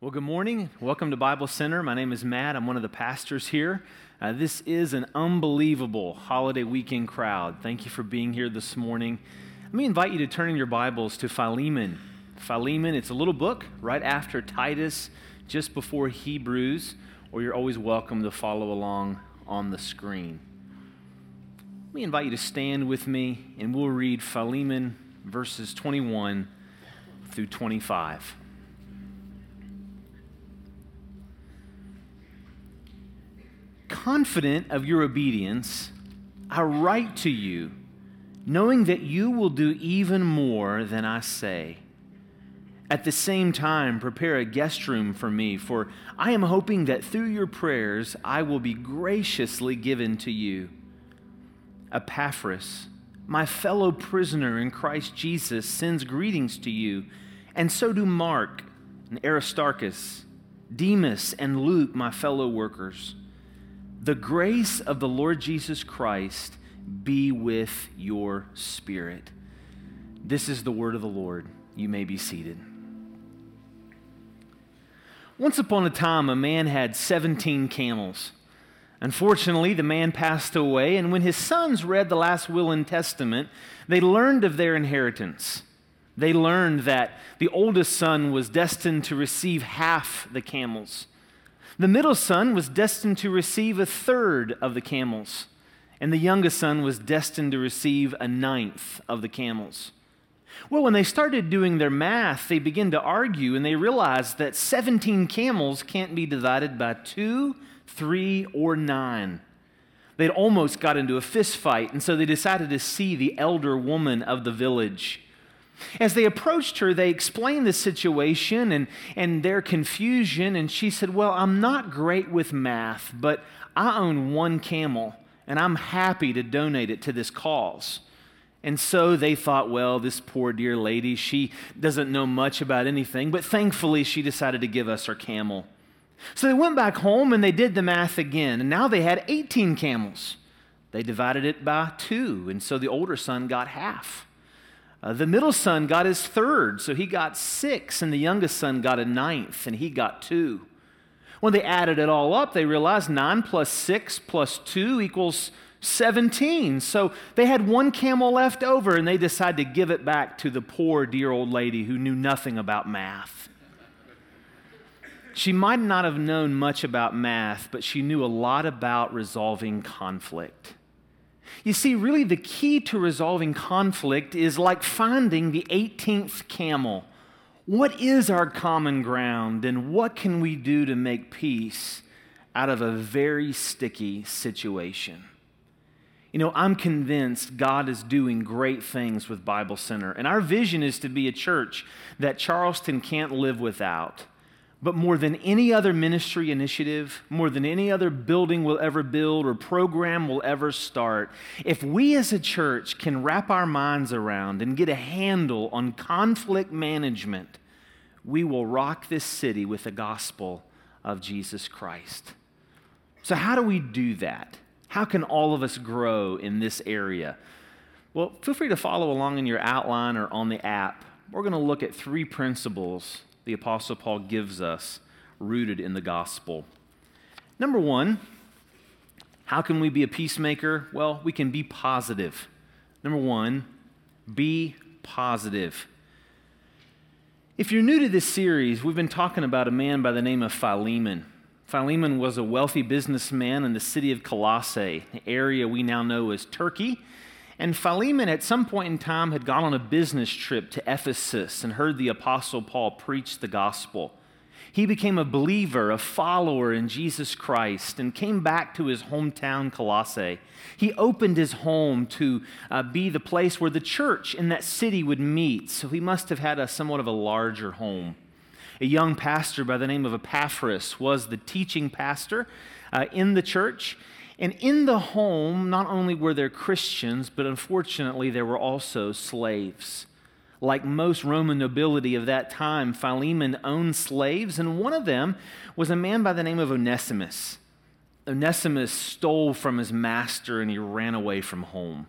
Well, good morning. Welcome to Bible Center. My name is Matt. I'm one of the pastors here. Uh, this is an unbelievable holiday weekend crowd. Thank you for being here this morning. Let me invite you to turn in your Bibles to Philemon. Philemon, it's a little book right after Titus, just before Hebrews, or you're always welcome to follow along on the screen. Let me invite you to stand with me, and we'll read Philemon verses 21 through 25. Confident of your obedience, I write to you, knowing that you will do even more than I say. At the same time, prepare a guest room for me, for I am hoping that through your prayers I will be graciously given to you. Epaphras, my fellow prisoner in Christ Jesus, sends greetings to you, and so do Mark and Aristarchus, Demas and Luke, my fellow workers. The grace of the Lord Jesus Christ be with your spirit. This is the word of the Lord. You may be seated. Once upon a time, a man had 17 camels. Unfortunately, the man passed away, and when his sons read the last will and testament, they learned of their inheritance. They learned that the oldest son was destined to receive half the camels. The middle son was destined to receive a third of the camels, and the youngest son was destined to receive a ninth of the camels. Well, when they started doing their math, they began to argue and they realized that 17 camels can't be divided by two, three, or nine. They'd almost got into a fist fight, and so they decided to see the elder woman of the village. As they approached her, they explained the situation and, and their confusion, and she said, Well, I'm not great with math, but I own one camel, and I'm happy to donate it to this cause. And so they thought, well, this poor dear lady, she doesn't know much about anything, but thankfully she decided to give us her camel. So they went back home and they did the math again, and now they had 18 camels. They divided it by two, and so the older son got half. Uh, the middle son got his third, so he got six, and the youngest son got a ninth, and he got two. When they added it all up, they realized 9 plus 6 plus 2 equals 17. So they had one camel left over, and they decided to give it back to the poor, dear old lady who knew nothing about math. She might not have known much about math, but she knew a lot about resolving conflict. You see, really, the key to resolving conflict is like finding the 18th camel. What is our common ground, and what can we do to make peace out of a very sticky situation? You know, I'm convinced God is doing great things with Bible Center, and our vision is to be a church that Charleston can't live without. But more than any other ministry initiative, more than any other building we'll ever build or program we'll ever start, if we as a church can wrap our minds around and get a handle on conflict management, we will rock this city with the gospel of Jesus Christ. So, how do we do that? How can all of us grow in this area? Well, feel free to follow along in your outline or on the app. We're going to look at three principles the Apostle Paul gives us rooted in the gospel. Number one, how can we be a peacemaker? Well, we can be positive. Number one, be positive. If you're new to this series, we've been talking about a man by the name of Philemon. Philemon was a wealthy businessman in the city of Colossae, an area we now know as Turkey. And Philemon, at some point in time, had gone on a business trip to Ephesus and heard the Apostle Paul preach the gospel. He became a believer, a follower in Jesus Christ, and came back to his hometown, Colossae. He opened his home to uh, be the place where the church in that city would meet, so he must have had a somewhat of a larger home. A young pastor by the name of Epaphras was the teaching pastor uh, in the church. And in the home, not only were there Christians, but unfortunately, there were also slaves. Like most Roman nobility of that time, Philemon owned slaves, and one of them was a man by the name of Onesimus. Onesimus stole from his master and he ran away from home.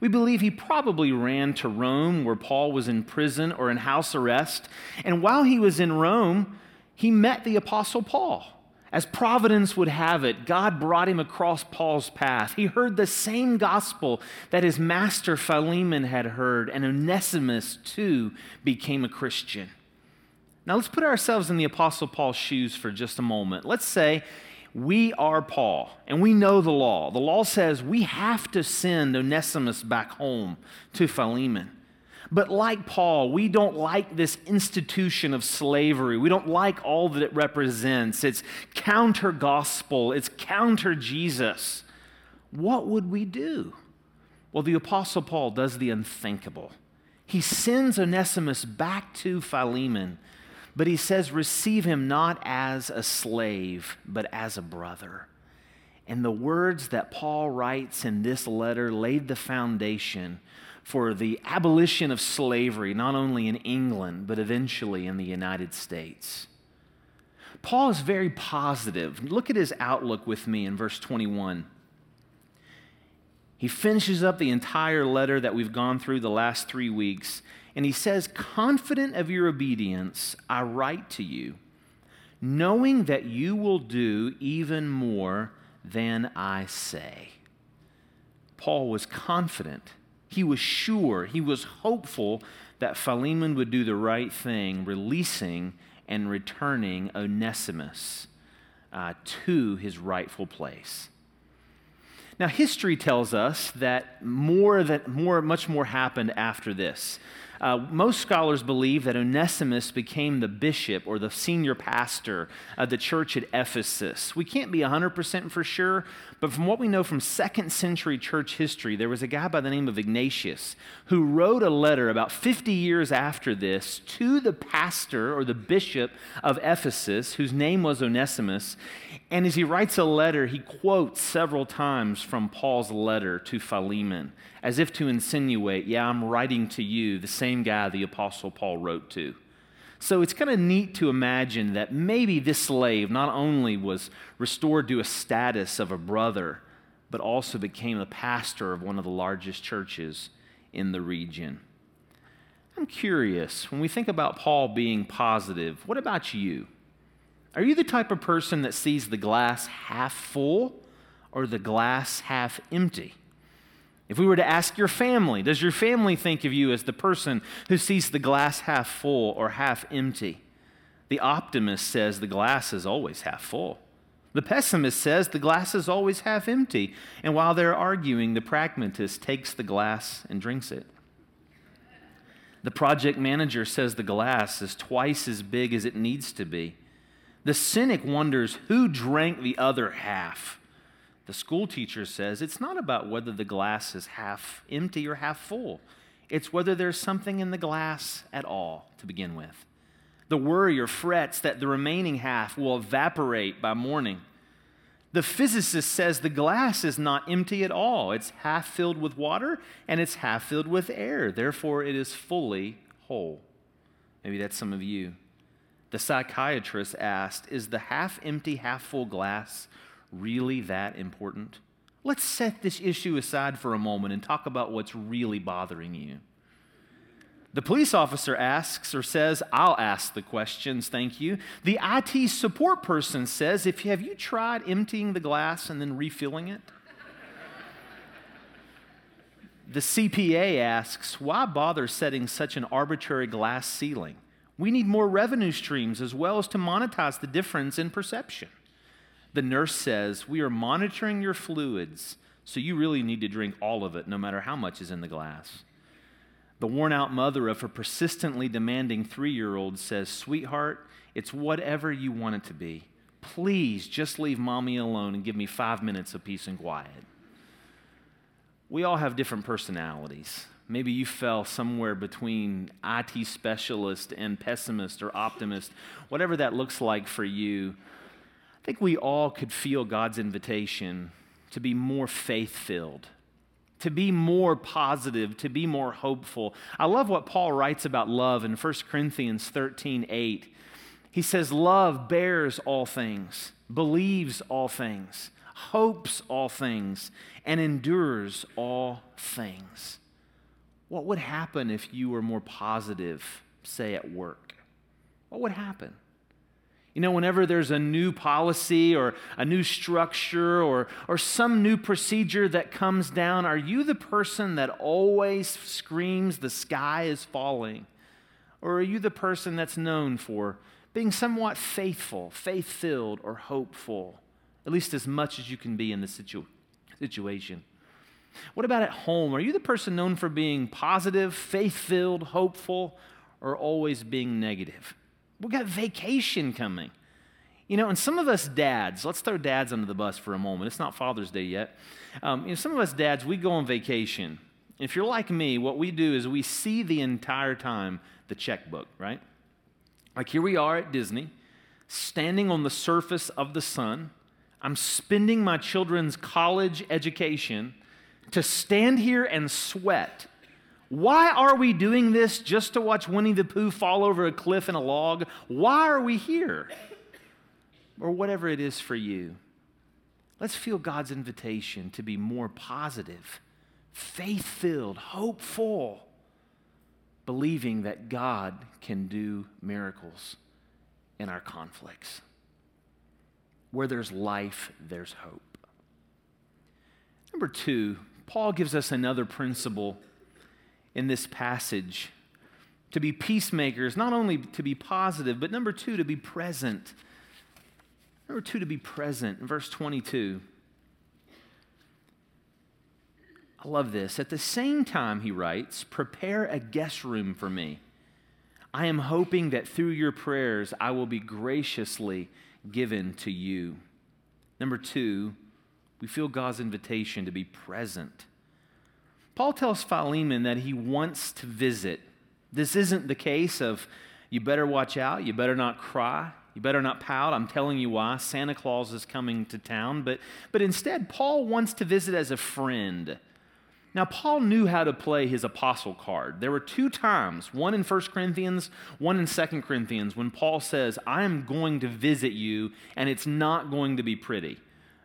We believe he probably ran to Rome, where Paul was in prison or in house arrest. And while he was in Rome, he met the Apostle Paul. As providence would have it, God brought him across Paul's path. He heard the same gospel that his master Philemon had heard, and Onesimus too became a Christian. Now let's put ourselves in the Apostle Paul's shoes for just a moment. Let's say we are Paul and we know the law. The law says we have to send Onesimus back home to Philemon. But like Paul, we don't like this institution of slavery. We don't like all that it represents. It's counter gospel, it's counter Jesus. What would we do? Well, the Apostle Paul does the unthinkable. He sends Onesimus back to Philemon, but he says, Receive him not as a slave, but as a brother. And the words that Paul writes in this letter laid the foundation for the abolition of slavery, not only in England, but eventually in the United States. Paul is very positive. Look at his outlook with me in verse 21. He finishes up the entire letter that we've gone through the last three weeks, and he says, Confident of your obedience, I write to you, knowing that you will do even more than I say. Paul was confident he was sure, he was hopeful that Philemon would do the right thing, releasing and returning Onesimus uh, to his rightful place. Now, history tells us that more, that more, much more happened after this. Uh, most scholars believe that Onesimus became the bishop or the senior pastor of the church at Ephesus. We can't be 100% for sure, but from what we know from second century church history, there was a guy by the name of Ignatius who wrote a letter about 50 years after this to the pastor or the bishop of Ephesus, whose name was Onesimus. And as he writes a letter, he quotes several times from Paul's letter to Philemon, as if to insinuate, yeah, I'm writing to you, the same guy the Apostle Paul wrote to. So it's kind of neat to imagine that maybe this slave not only was restored to a status of a brother, but also became the pastor of one of the largest churches in the region. I'm curious, when we think about Paul being positive, what about you? Are you the type of person that sees the glass half full or the glass half empty? If we were to ask your family, does your family think of you as the person who sees the glass half full or half empty? The optimist says the glass is always half full. The pessimist says the glass is always half empty. And while they're arguing, the pragmatist takes the glass and drinks it. The project manager says the glass is twice as big as it needs to be. The cynic wonders who drank the other half. The school teacher says it's not about whether the glass is half empty or half full, it's whether there's something in the glass at all to begin with. The worrier frets that the remaining half will evaporate by morning. The physicist says the glass is not empty at all. It's half filled with water and it's half filled with air. Therefore, it is fully whole. Maybe that's some of you. The psychiatrist asked Is the half empty, half full glass really that important? Let's set this issue aside for a moment and talk about what's really bothering you. The police officer asks or says, I'll ask the questions, thank you. The IT support person says, if have you tried emptying the glass and then refilling it? the CPA asks, why bother setting such an arbitrary glass ceiling? We need more revenue streams as well as to monetize the difference in perception. The nurse says, We are monitoring your fluids, so you really need to drink all of it, no matter how much is in the glass. The worn out mother of her persistently demanding three year old says, Sweetheart, it's whatever you want it to be. Please just leave mommy alone and give me five minutes of peace and quiet. We all have different personalities. Maybe you fell somewhere between IT specialist and pessimist or optimist, whatever that looks like for you. I think we all could feel God's invitation to be more faith filled, to be more positive, to be more hopeful. I love what Paul writes about love in 1 Corinthians 13 8. He says, Love bears all things, believes all things, hopes all things, and endures all things. What would happen if you were more positive, say at work? What would happen? You know, whenever there's a new policy or a new structure or, or some new procedure that comes down, are you the person that always screams, the sky is falling? Or are you the person that's known for being somewhat faithful, faith filled, or hopeful, at least as much as you can be in the situ- situation? What about at home? Are you the person known for being positive, faith filled, hopeful, or always being negative? We got vacation coming. You know, and some of us dads, let's throw dads under the bus for a moment. It's not Father's Day yet. Um, you know, some of us dads, we go on vacation. If you're like me, what we do is we see the entire time the checkbook, right? Like here we are at Disney, standing on the surface of the sun. I'm spending my children's college education to stand here and sweat why are we doing this just to watch Winnie the Pooh fall over a cliff in a log? Why are we here? Or whatever it is for you. Let's feel God's invitation to be more positive, faith filled, hopeful, believing that God can do miracles in our conflicts. Where there's life, there's hope. Number two, Paul gives us another principle in this passage to be peacemakers, not only to be positive, but number two, to be present. Number two, to be present. In verse 22, I love this. At the same time, he writes, prepare a guest room for me. I am hoping that through your prayers, I will be graciously given to you. Number two, we feel God's invitation to be present. Paul tells Philemon that he wants to visit. This isn't the case of you better watch out, you better not cry, you better not pout. I'm telling you why. Santa Claus is coming to town. But, but instead, Paul wants to visit as a friend. Now, Paul knew how to play his apostle card. There were two times, one in 1 Corinthians, one in 2 Corinthians, when Paul says, I am going to visit you, and it's not going to be pretty.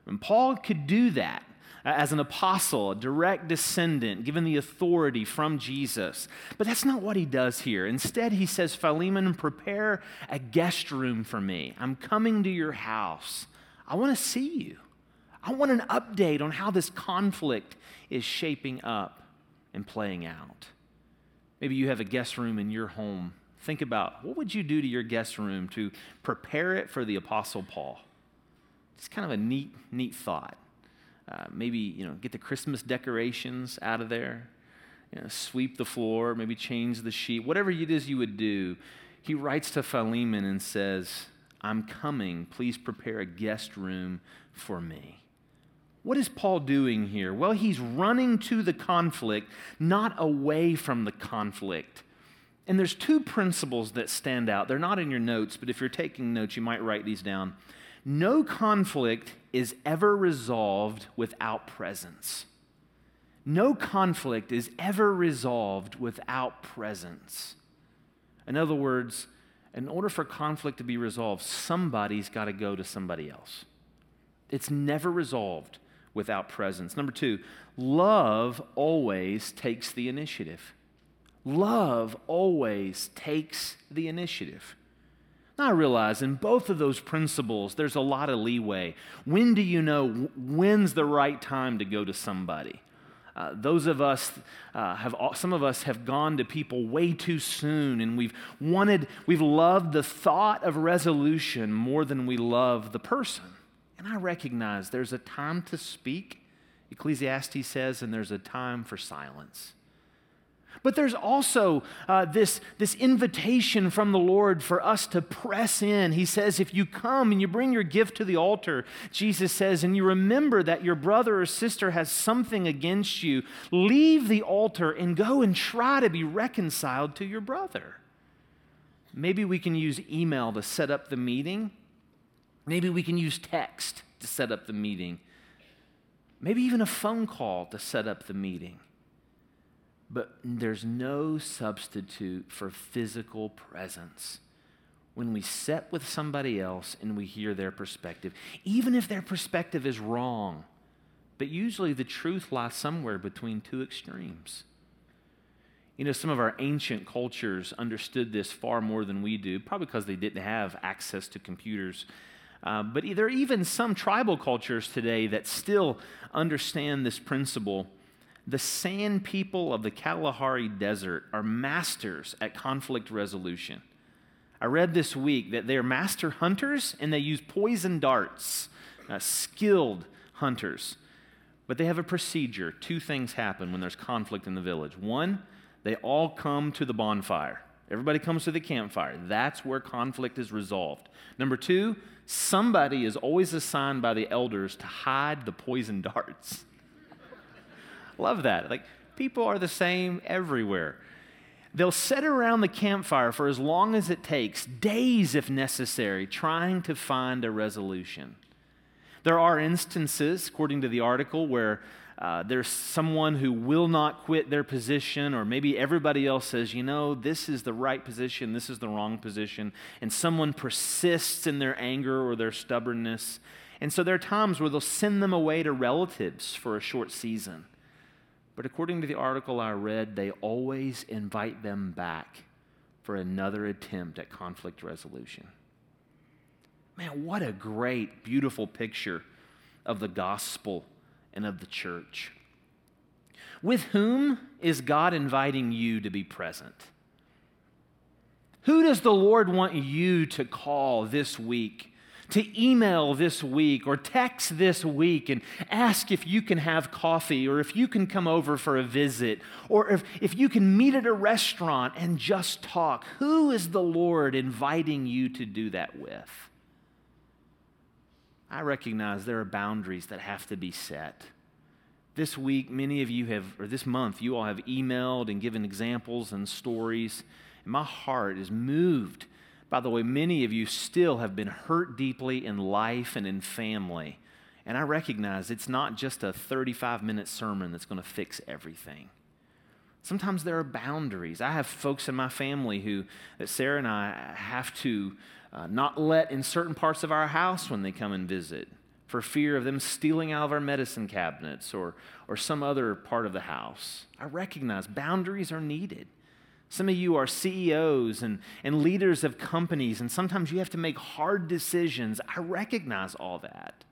And Paul could do that as an apostle, a direct descendant, given the authority from Jesus. But that's not what he does here. Instead, he says, Philemon, prepare a guest room for me. I'm coming to your house. I want to see you. I want an update on how this conflict is shaping up and playing out. Maybe you have a guest room in your home. Think about what would you do to your guest room to prepare it for the Apostle Paul? It's kind of a neat, neat thought. Uh, maybe you know get the Christmas decorations out of there, you know, sweep the floor, maybe change the sheet, whatever it is you would do. He writes to Philemon and says, "I'm coming. Please prepare a guest room for me." What is Paul doing here? Well, he's running to the conflict, not away from the conflict. And there's two principles that stand out. They're not in your notes, but if you're taking notes, you might write these down. No conflict is ever resolved without presence. No conflict is ever resolved without presence. In other words, in order for conflict to be resolved, somebody's got to go to somebody else. It's never resolved without presence. Number two, love always takes the initiative. Love always takes the initiative. Now, I realize in both of those principles, there's a lot of leeway. When do you know when's the right time to go to somebody? Uh, those of us uh, have some of us have gone to people way too soon and we've wanted we've loved the thought of resolution more than we love the person and i recognize there's a time to speak ecclesiastes says and there's a time for silence but there's also uh, this, this invitation from the Lord for us to press in. He says, if you come and you bring your gift to the altar, Jesus says, and you remember that your brother or sister has something against you, leave the altar and go and try to be reconciled to your brother. Maybe we can use email to set up the meeting. Maybe we can use text to set up the meeting. Maybe even a phone call to set up the meeting. But there's no substitute for physical presence. When we sit with somebody else and we hear their perspective, even if their perspective is wrong, but usually the truth lies somewhere between two extremes. You know, some of our ancient cultures understood this far more than we do, probably because they didn't have access to computers. Uh, but there are even some tribal cultures today that still understand this principle. The San people of the Kalahari Desert are masters at conflict resolution. I read this week that they are master hunters and they use poison darts, uh, skilled hunters. But they have a procedure. Two things happen when there's conflict in the village. One, they all come to the bonfire. Everybody comes to the campfire. That's where conflict is resolved. Number two, somebody is always assigned by the elders to hide the poison darts. Love that. Like, people are the same everywhere. They'll sit around the campfire for as long as it takes, days if necessary, trying to find a resolution. There are instances, according to the article, where uh, there's someone who will not quit their position, or maybe everybody else says, you know, this is the right position, this is the wrong position, and someone persists in their anger or their stubbornness. And so there are times where they'll send them away to relatives for a short season. But according to the article I read, they always invite them back for another attempt at conflict resolution. Man, what a great, beautiful picture of the gospel and of the church. With whom is God inviting you to be present? Who does the Lord want you to call this week, to email this week, or text this week and ask if you can have coffee, or if you can come over for a visit, or if, if you can meet at a restaurant and just talk? Who is the Lord inviting you to do that with? I recognize there are boundaries that have to be set. This week, many of you have, or this month, you all have emailed and given examples and stories. And my heart is moved by the way many of you still have been hurt deeply in life and in family. And I recognize it's not just a 35 minute sermon that's going to fix everything. Sometimes there are boundaries. I have folks in my family who, that Sarah and I have to uh, not let in certain parts of our house when they come and visit for fear of them stealing out of our medicine cabinets or, or some other part of the house. I recognize boundaries are needed. Some of you are CEOs and, and leaders of companies, and sometimes you have to make hard decisions. I recognize all that.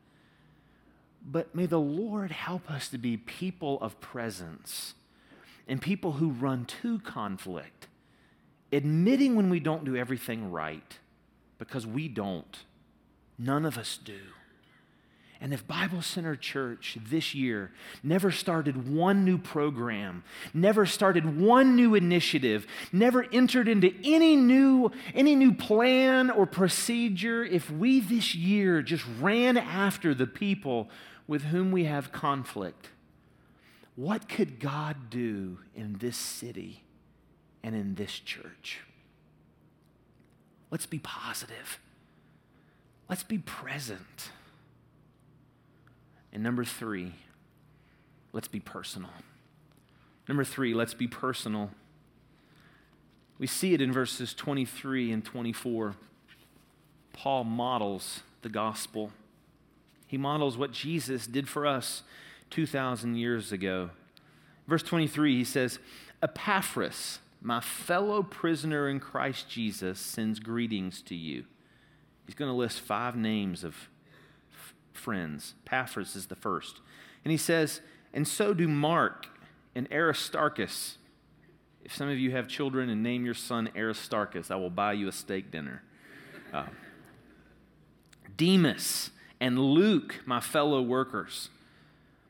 But may the Lord help us to be people of presence and people who run to conflict, admitting when we don't do everything right because we don't. None of us do. And if Bible Center Church this year never started one new program, never started one new initiative, never entered into any new, any new plan or procedure, if we this year just ran after the people with whom we have conflict, what could God do in this city and in this church? Let's be positive. Let's be present. And number three, let's be personal. Number three, let's be personal. We see it in verses 23 and 24. Paul models the gospel. He models what Jesus did for us 2,000 years ago. Verse 23, he says, Epaphras, my fellow prisoner in Christ Jesus, sends greetings to you. He's going to list five names of friends. Epaphras is the first. And he says, And so do Mark and Aristarchus. If some of you have children and name your son Aristarchus, I will buy you a steak dinner. Uh, Demas and Luke, my fellow workers.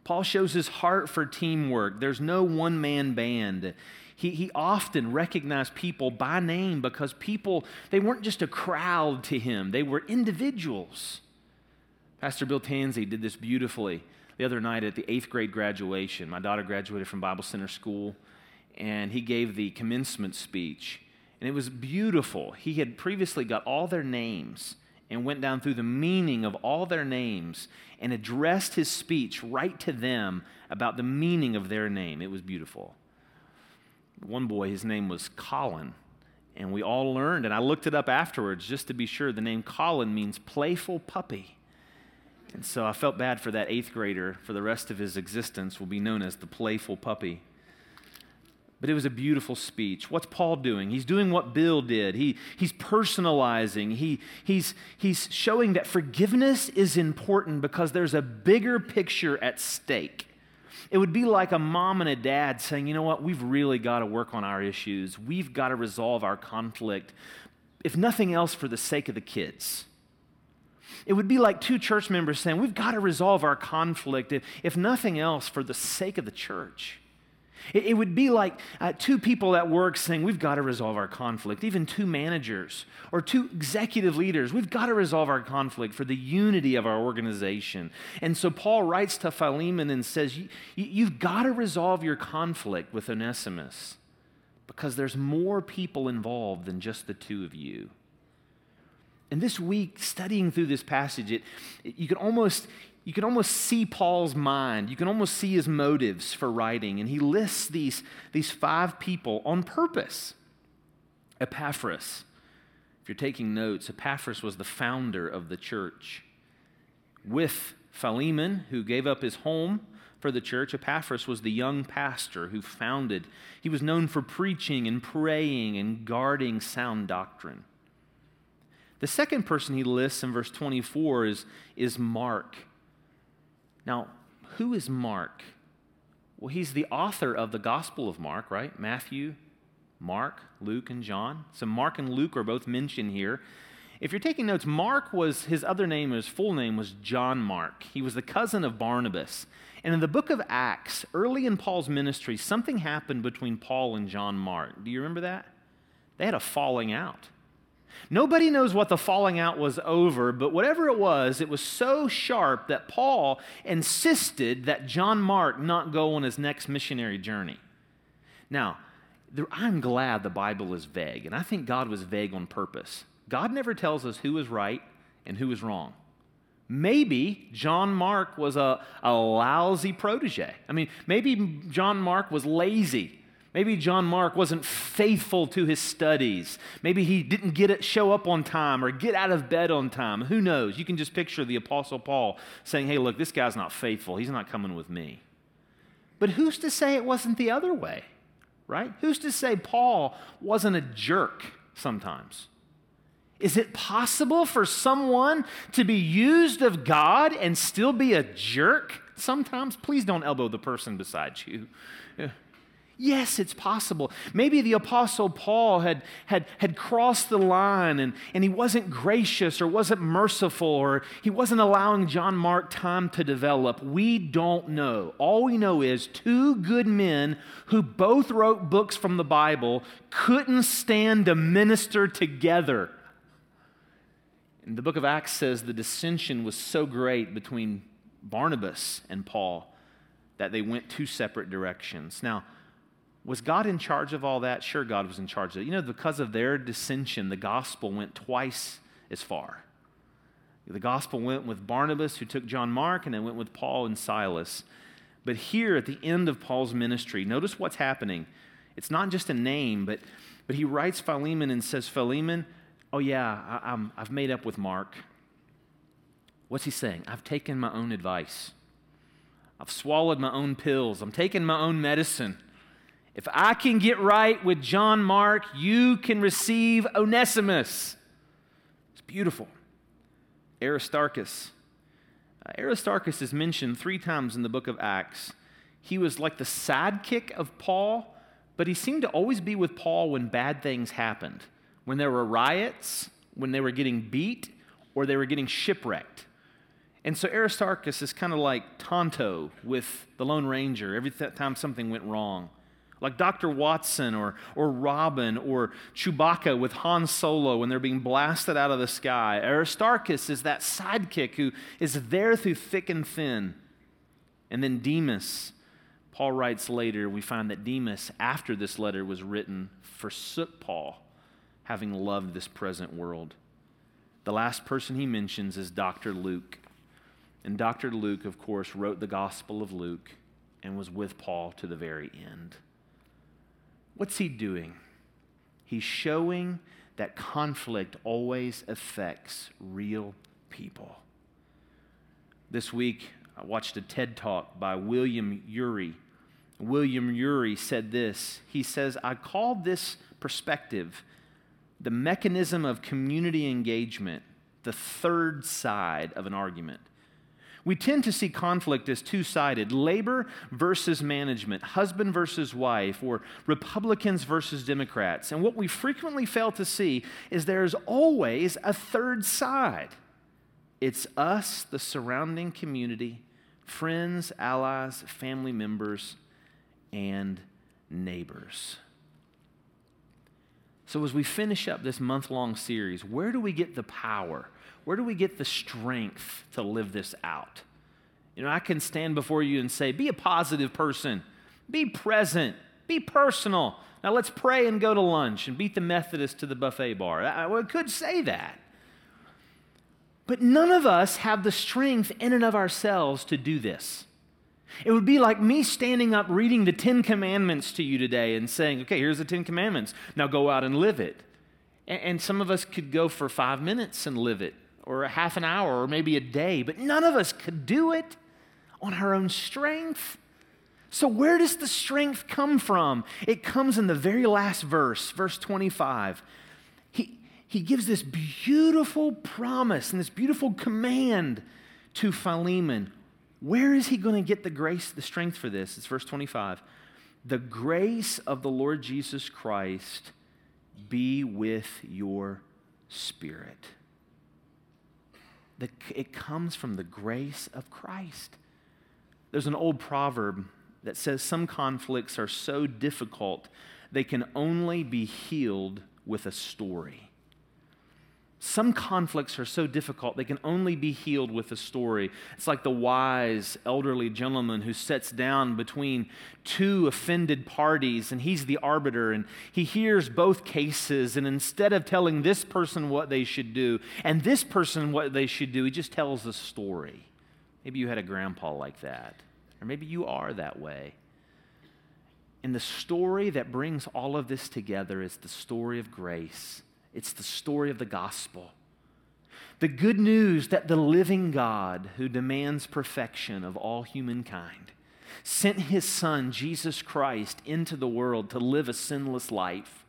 Paul shows his heart for teamwork. There's no one man band. He, he often recognized people by name because people, they weren't just a crowd to him, they were individuals. Pastor Bill Tansey did this beautifully the other night at the eighth grade graduation. My daughter graduated from Bible Center School, and he gave the commencement speech. And it was beautiful. He had previously got all their names and went down through the meaning of all their names and addressed his speech right to them about the meaning of their name. It was beautiful one boy, his name was Colin. And we all learned, and I looked it up afterwards just to be sure. The name Colin means playful puppy. And so I felt bad for that eighth grader for the rest of his existence, will be known as the playful puppy. But it was a beautiful speech. What's Paul doing? He's doing what Bill did. He, he's personalizing. He, he's, he's showing that forgiveness is important because there's a bigger picture at stake. It would be like a mom and a dad saying, you know what, we've really got to work on our issues. We've got to resolve our conflict, if nothing else, for the sake of the kids. It would be like two church members saying, we've got to resolve our conflict, if, if nothing else, for the sake of the church. It, it would be like uh, two people at work saying, We've got to resolve our conflict. Even two managers or two executive leaders, we've got to resolve our conflict for the unity of our organization. And so Paul writes to Philemon and says, you, You've got to resolve your conflict with Onesimus because there's more people involved than just the two of you. And this week, studying through this passage, it, it, you can almost you can almost see Paul's mind. You can almost see his motives for writing. And he lists these, these five people on purpose. Epaphras. If you're taking notes, Epaphras was the founder of the church. With Philemon, who gave up his home for the church, Epaphras was the young pastor who founded. He was known for preaching and praying and guarding sound doctrine. The second person he lists in verse 24 is, is Mark. Now, who is Mark? Well, he's the author of the Gospel of Mark, right? Matthew, Mark, Luke, and John. So Mark and Luke are both mentioned here. If you're taking notes, Mark was his other name, his full name was John Mark. He was the cousin of Barnabas. And in the book of Acts, early in Paul's ministry, something happened between Paul and John Mark. Do you remember that? They had a falling out. Nobody knows what the falling out was over, but whatever it was, it was so sharp that Paul insisted that John Mark not go on his next missionary journey. Now, I'm glad the Bible is vague, and I think God was vague on purpose. God never tells us who is right and who is wrong. Maybe John Mark was a, a lousy protege. I mean, maybe John Mark was lazy Maybe John Mark wasn't faithful to his studies. Maybe he didn't get it, show up on time or get out of bed on time. Who knows? You can just picture the Apostle Paul saying, hey, look, this guy's not faithful. He's not coming with me. But who's to say it wasn't the other way, right? Who's to say Paul wasn't a jerk sometimes? Is it possible for someone to be used of God and still be a jerk sometimes? Please don't elbow the person beside you. Yes, it's possible. Maybe the Apostle Paul had, had, had crossed the line and, and he wasn't gracious or wasn't merciful or he wasn't allowing John Mark time to develop. We don't know. All we know is two good men who both wrote books from the Bible couldn't stand to minister together. And the book of Acts says the dissension was so great between Barnabas and Paul that they went two separate directions. Now, was God in charge of all that? Sure, God was in charge of it. You know, because of their dissension, the gospel went twice as far. The gospel went with Barnabas, who took John Mark, and then went with Paul and Silas. But here at the end of Paul's ministry, notice what's happening. It's not just a name, but, but he writes Philemon and says, Philemon, oh yeah, I, I'm, I've made up with Mark. What's he saying? I've taken my own advice. I've swallowed my own pills. I'm taking my own medicine. If I can get right with John Mark, you can receive Onesimus. It's beautiful. Aristarchus. Uh, Aristarchus is mentioned three times in the book of Acts. He was like the sidekick of Paul, but he seemed to always be with Paul when bad things happened. When there were riots, when they were getting beat, or they were getting shipwrecked. And so Aristarchus is kind of like Tonto with the Lone Ranger every time something went wrong like Dr. Watson or, or Robin or Chewbacca with Han Solo when they're being blasted out of the sky. Aristarchus is that sidekick who is there through thick and thin. And then Demas, Paul writes later, we find that Demas, after this letter was written, forsook Paul, having loved this present world. The last person he mentions is Dr. Luke. And Dr. Luke, of course, wrote the Gospel of Luke and was with Paul to the very end. What's he doing? He's showing that conflict always affects real people. This week, I watched a TED talk by William Ury. William Ury said this. He says, I call this perspective the mechanism of community engagement, the third side of an argument. We tend to see conflict as two sided labor versus management, husband versus wife, or Republicans versus Democrats. And what we frequently fail to see is there's always a third side it's us, the surrounding community, friends, allies, family members, and neighbors. So, as we finish up this month long series, where do we get the power? Where do we get the strength to live this out? You know, I can stand before you and say, be a positive person, be present, be personal. Now let's pray and go to lunch and beat the Methodist to the buffet bar. I, could say that. But none of us have the strength in and of ourselves to do this. It would be like me standing up reading the Ten Commandments to you today and saying, okay, here's the Ten Commandments. Now go out and live it. And some of us could go for five minutes and live it or a half an hour or maybe a day, but none of us could do it on our own strength. So, where does the strength come from? It comes in the very last verse, verse 25. He, he gives this beautiful promise and this beautiful command to Philemon. Where is he going to get the grace, the strength for this? It's verse 25. The grace of the Lord Jesus Christ be with your spirit the, it comes from the grace of Christ. There's an old proverb that says some conflicts are so difficult they can only be healed with a story. Some conflicts are so difficult, they can only be healed with a story. It's like the wise elderly gentleman who sits down between two offended parties and he's the arbiter and he hears both cases. And instead of telling this person what they should do and this person what they should do, he just tells a story. Maybe you had a grandpa like that, or maybe you are that way. And the story that brings all of this together is the story of grace it's the story of the gospel. The good news that the living God, who demands perfection of all humankind, sent his Son, Jesus Christ, into the world to live a sinless life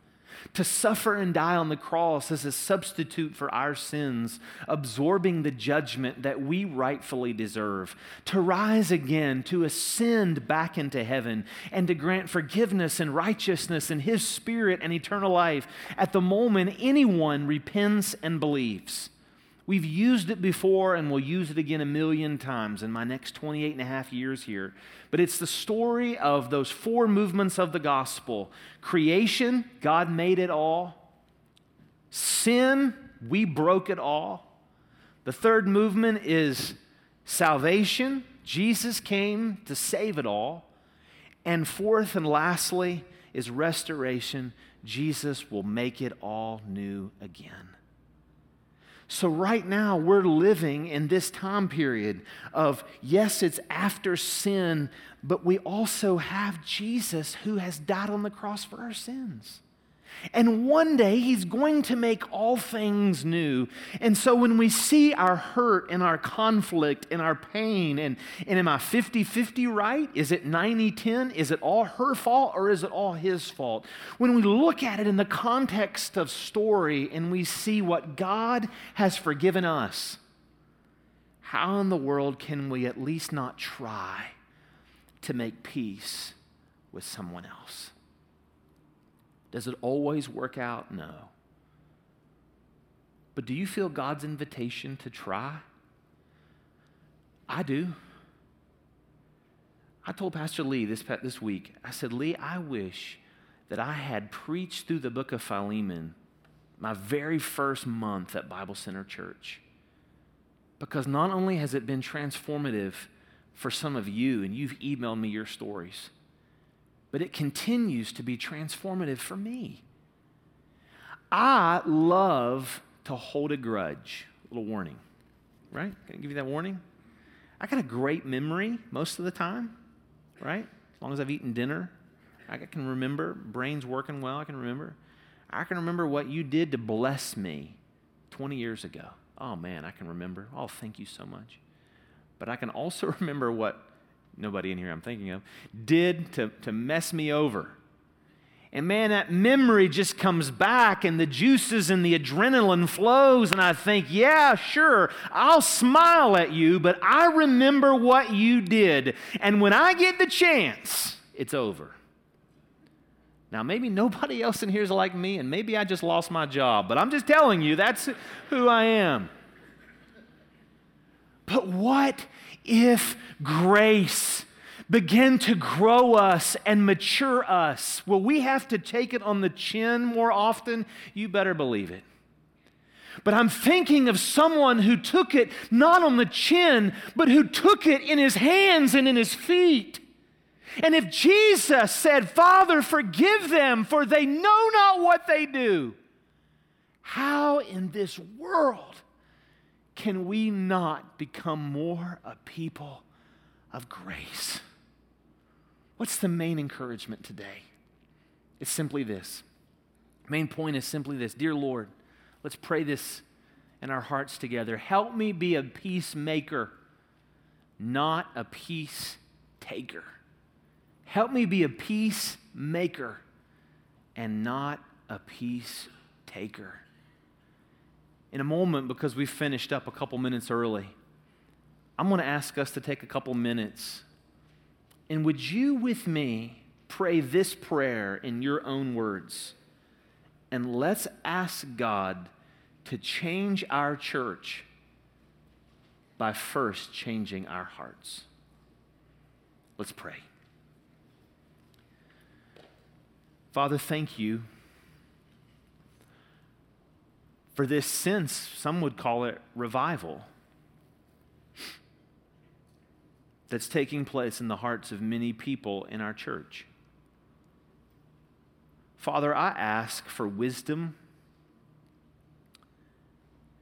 to suffer and die on the cross as a substitute for our sins, absorbing the judgment that we rightfully deserve, to rise again, to ascend back into heaven, and to grant forgiveness and righteousness and His Spirit and eternal life at the moment anyone repents and believes. We've used it before and we'll use it again a million times in my next 28 and a half years here. But it's the story of those four movements of the gospel creation, God made it all. Sin, we broke it all. The third movement is salvation, Jesus came to save it all. And fourth and lastly is restoration, Jesus will make it all new again. So, right now, we're living in this time period of yes, it's after sin, but we also have Jesus who has died on the cross for our sins. And one day he's going to make all things new. And so when we see our hurt and our conflict and our pain, and, and am I 50 50 right? Is it 90 10? Is it all her fault or is it all his fault? When we look at it in the context of story and we see what God has forgiven us, how in the world can we at least not try to make peace with someone else? Does it always work out? No. But do you feel God's invitation to try? I do. I told Pastor Lee this, this week, I said, Lee, I wish that I had preached through the book of Philemon my very first month at Bible Center Church. Because not only has it been transformative for some of you, and you've emailed me your stories, but it continues to be transformative for me. I love to hold a grudge. A little warning, right? Can I give you that warning? I got a great memory most of the time, right? As long as I've eaten dinner, I can remember. Brain's working well, I can remember. I can remember what you did to bless me 20 years ago. Oh man, I can remember. Oh, thank you so much. But I can also remember what nobody in here I'm thinking of, did to, to mess me over. And man, that memory just comes back and the juices and the adrenaline flows. And I think, yeah, sure, I'll smile at you, but I remember what you did. And when I get the chance, it's over. Now, maybe nobody else in here is like me, and maybe I just lost my job, but I'm just telling you, that's who I am. But what if grace began to grow us and mature us? Will we have to take it on the chin more often? You better believe it. But I'm thinking of someone who took it not on the chin, but who took it in his hands and in his feet. And if Jesus said, Father, forgive them, for they know not what they do, how in this world can we not become more a people of grace? What's the main encouragement today? It's simply this. Main point is simply this Dear Lord, let's pray this in our hearts together. Help me be a peacemaker, not a peace taker. Help me be a peacemaker and not a peace taker. In a moment, because we finished up a couple minutes early, I'm going to ask us to take a couple minutes. And would you, with me, pray this prayer in your own words? And let's ask God to change our church by first changing our hearts. Let's pray. Father, thank you for this sense, some would call it revival, that's taking place in the hearts of many people in our church. Father, I ask for wisdom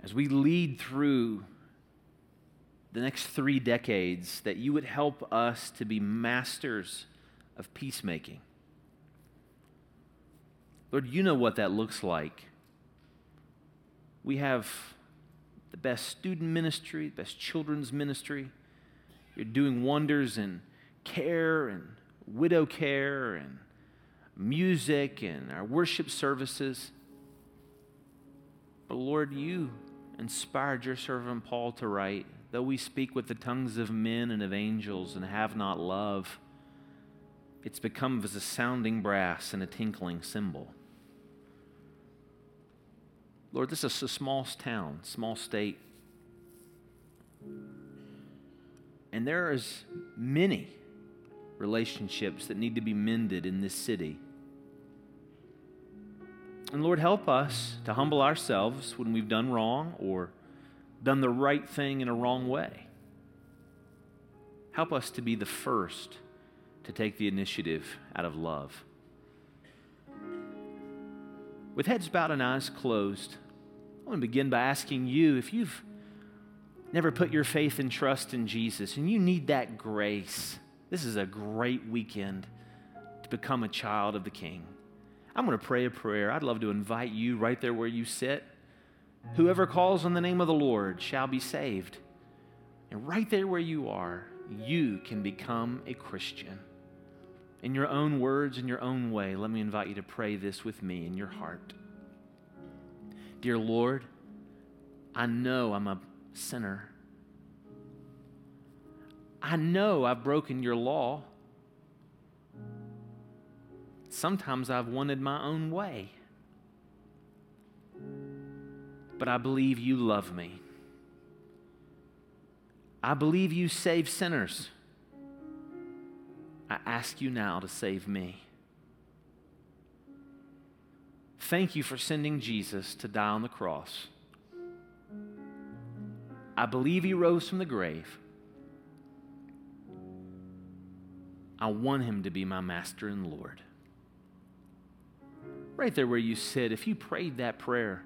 as we lead through the next three decades, that you would help us to be masters of peacemaking. Lord, you know what that looks like. We have the best student ministry, the best children's ministry. You're doing wonders in care and widow care and music and our worship services. But Lord, you inspired your servant Paul to write, though we speak with the tongues of men and of angels and have not love, it's become as a sounding brass and a tinkling cymbal. Lord, this is a small town, small state. And there is many relationships that need to be mended in this city. And Lord, help us to humble ourselves when we've done wrong or done the right thing in a wrong way. Help us to be the first to take the initiative out of love. With heads bowed and eyes closed, I want to begin by asking you if you've never put your faith and trust in Jesus and you need that grace, this is a great weekend to become a child of the King. I'm going to pray a prayer. I'd love to invite you right there where you sit. Whoever calls on the name of the Lord shall be saved. And right there where you are, you can become a Christian. In your own words, in your own way, let me invite you to pray this with me in your heart. Dear Lord, I know I'm a sinner. I know I've broken your law. Sometimes I've wanted my own way. But I believe you love me. I believe you save sinners. I ask you now to save me. Thank you for sending Jesus to die on the cross. I believe he rose from the grave. I want him to be my master and Lord. Right there where you sit, if you prayed that prayer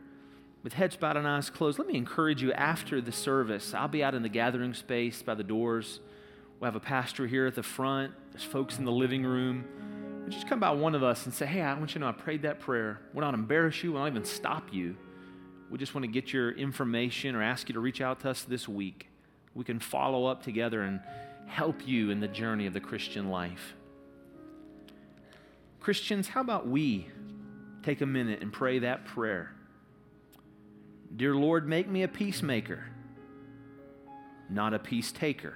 with heads bowed and eyes closed, let me encourage you after the service. I'll be out in the gathering space by the doors. We'll have a pastor here at the front, there's folks in the living room would you just come by one of us and say, hey, I want you to know I prayed that prayer. We don't embarrass you, we'll not even stop you. We just want to get your information or ask you to reach out to us this week. We can follow up together and help you in the journey of the Christian life. Christians, how about we take a minute and pray that prayer? Dear Lord, make me a peacemaker, not a peace taker.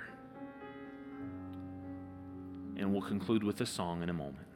And we'll conclude with a song in a moment.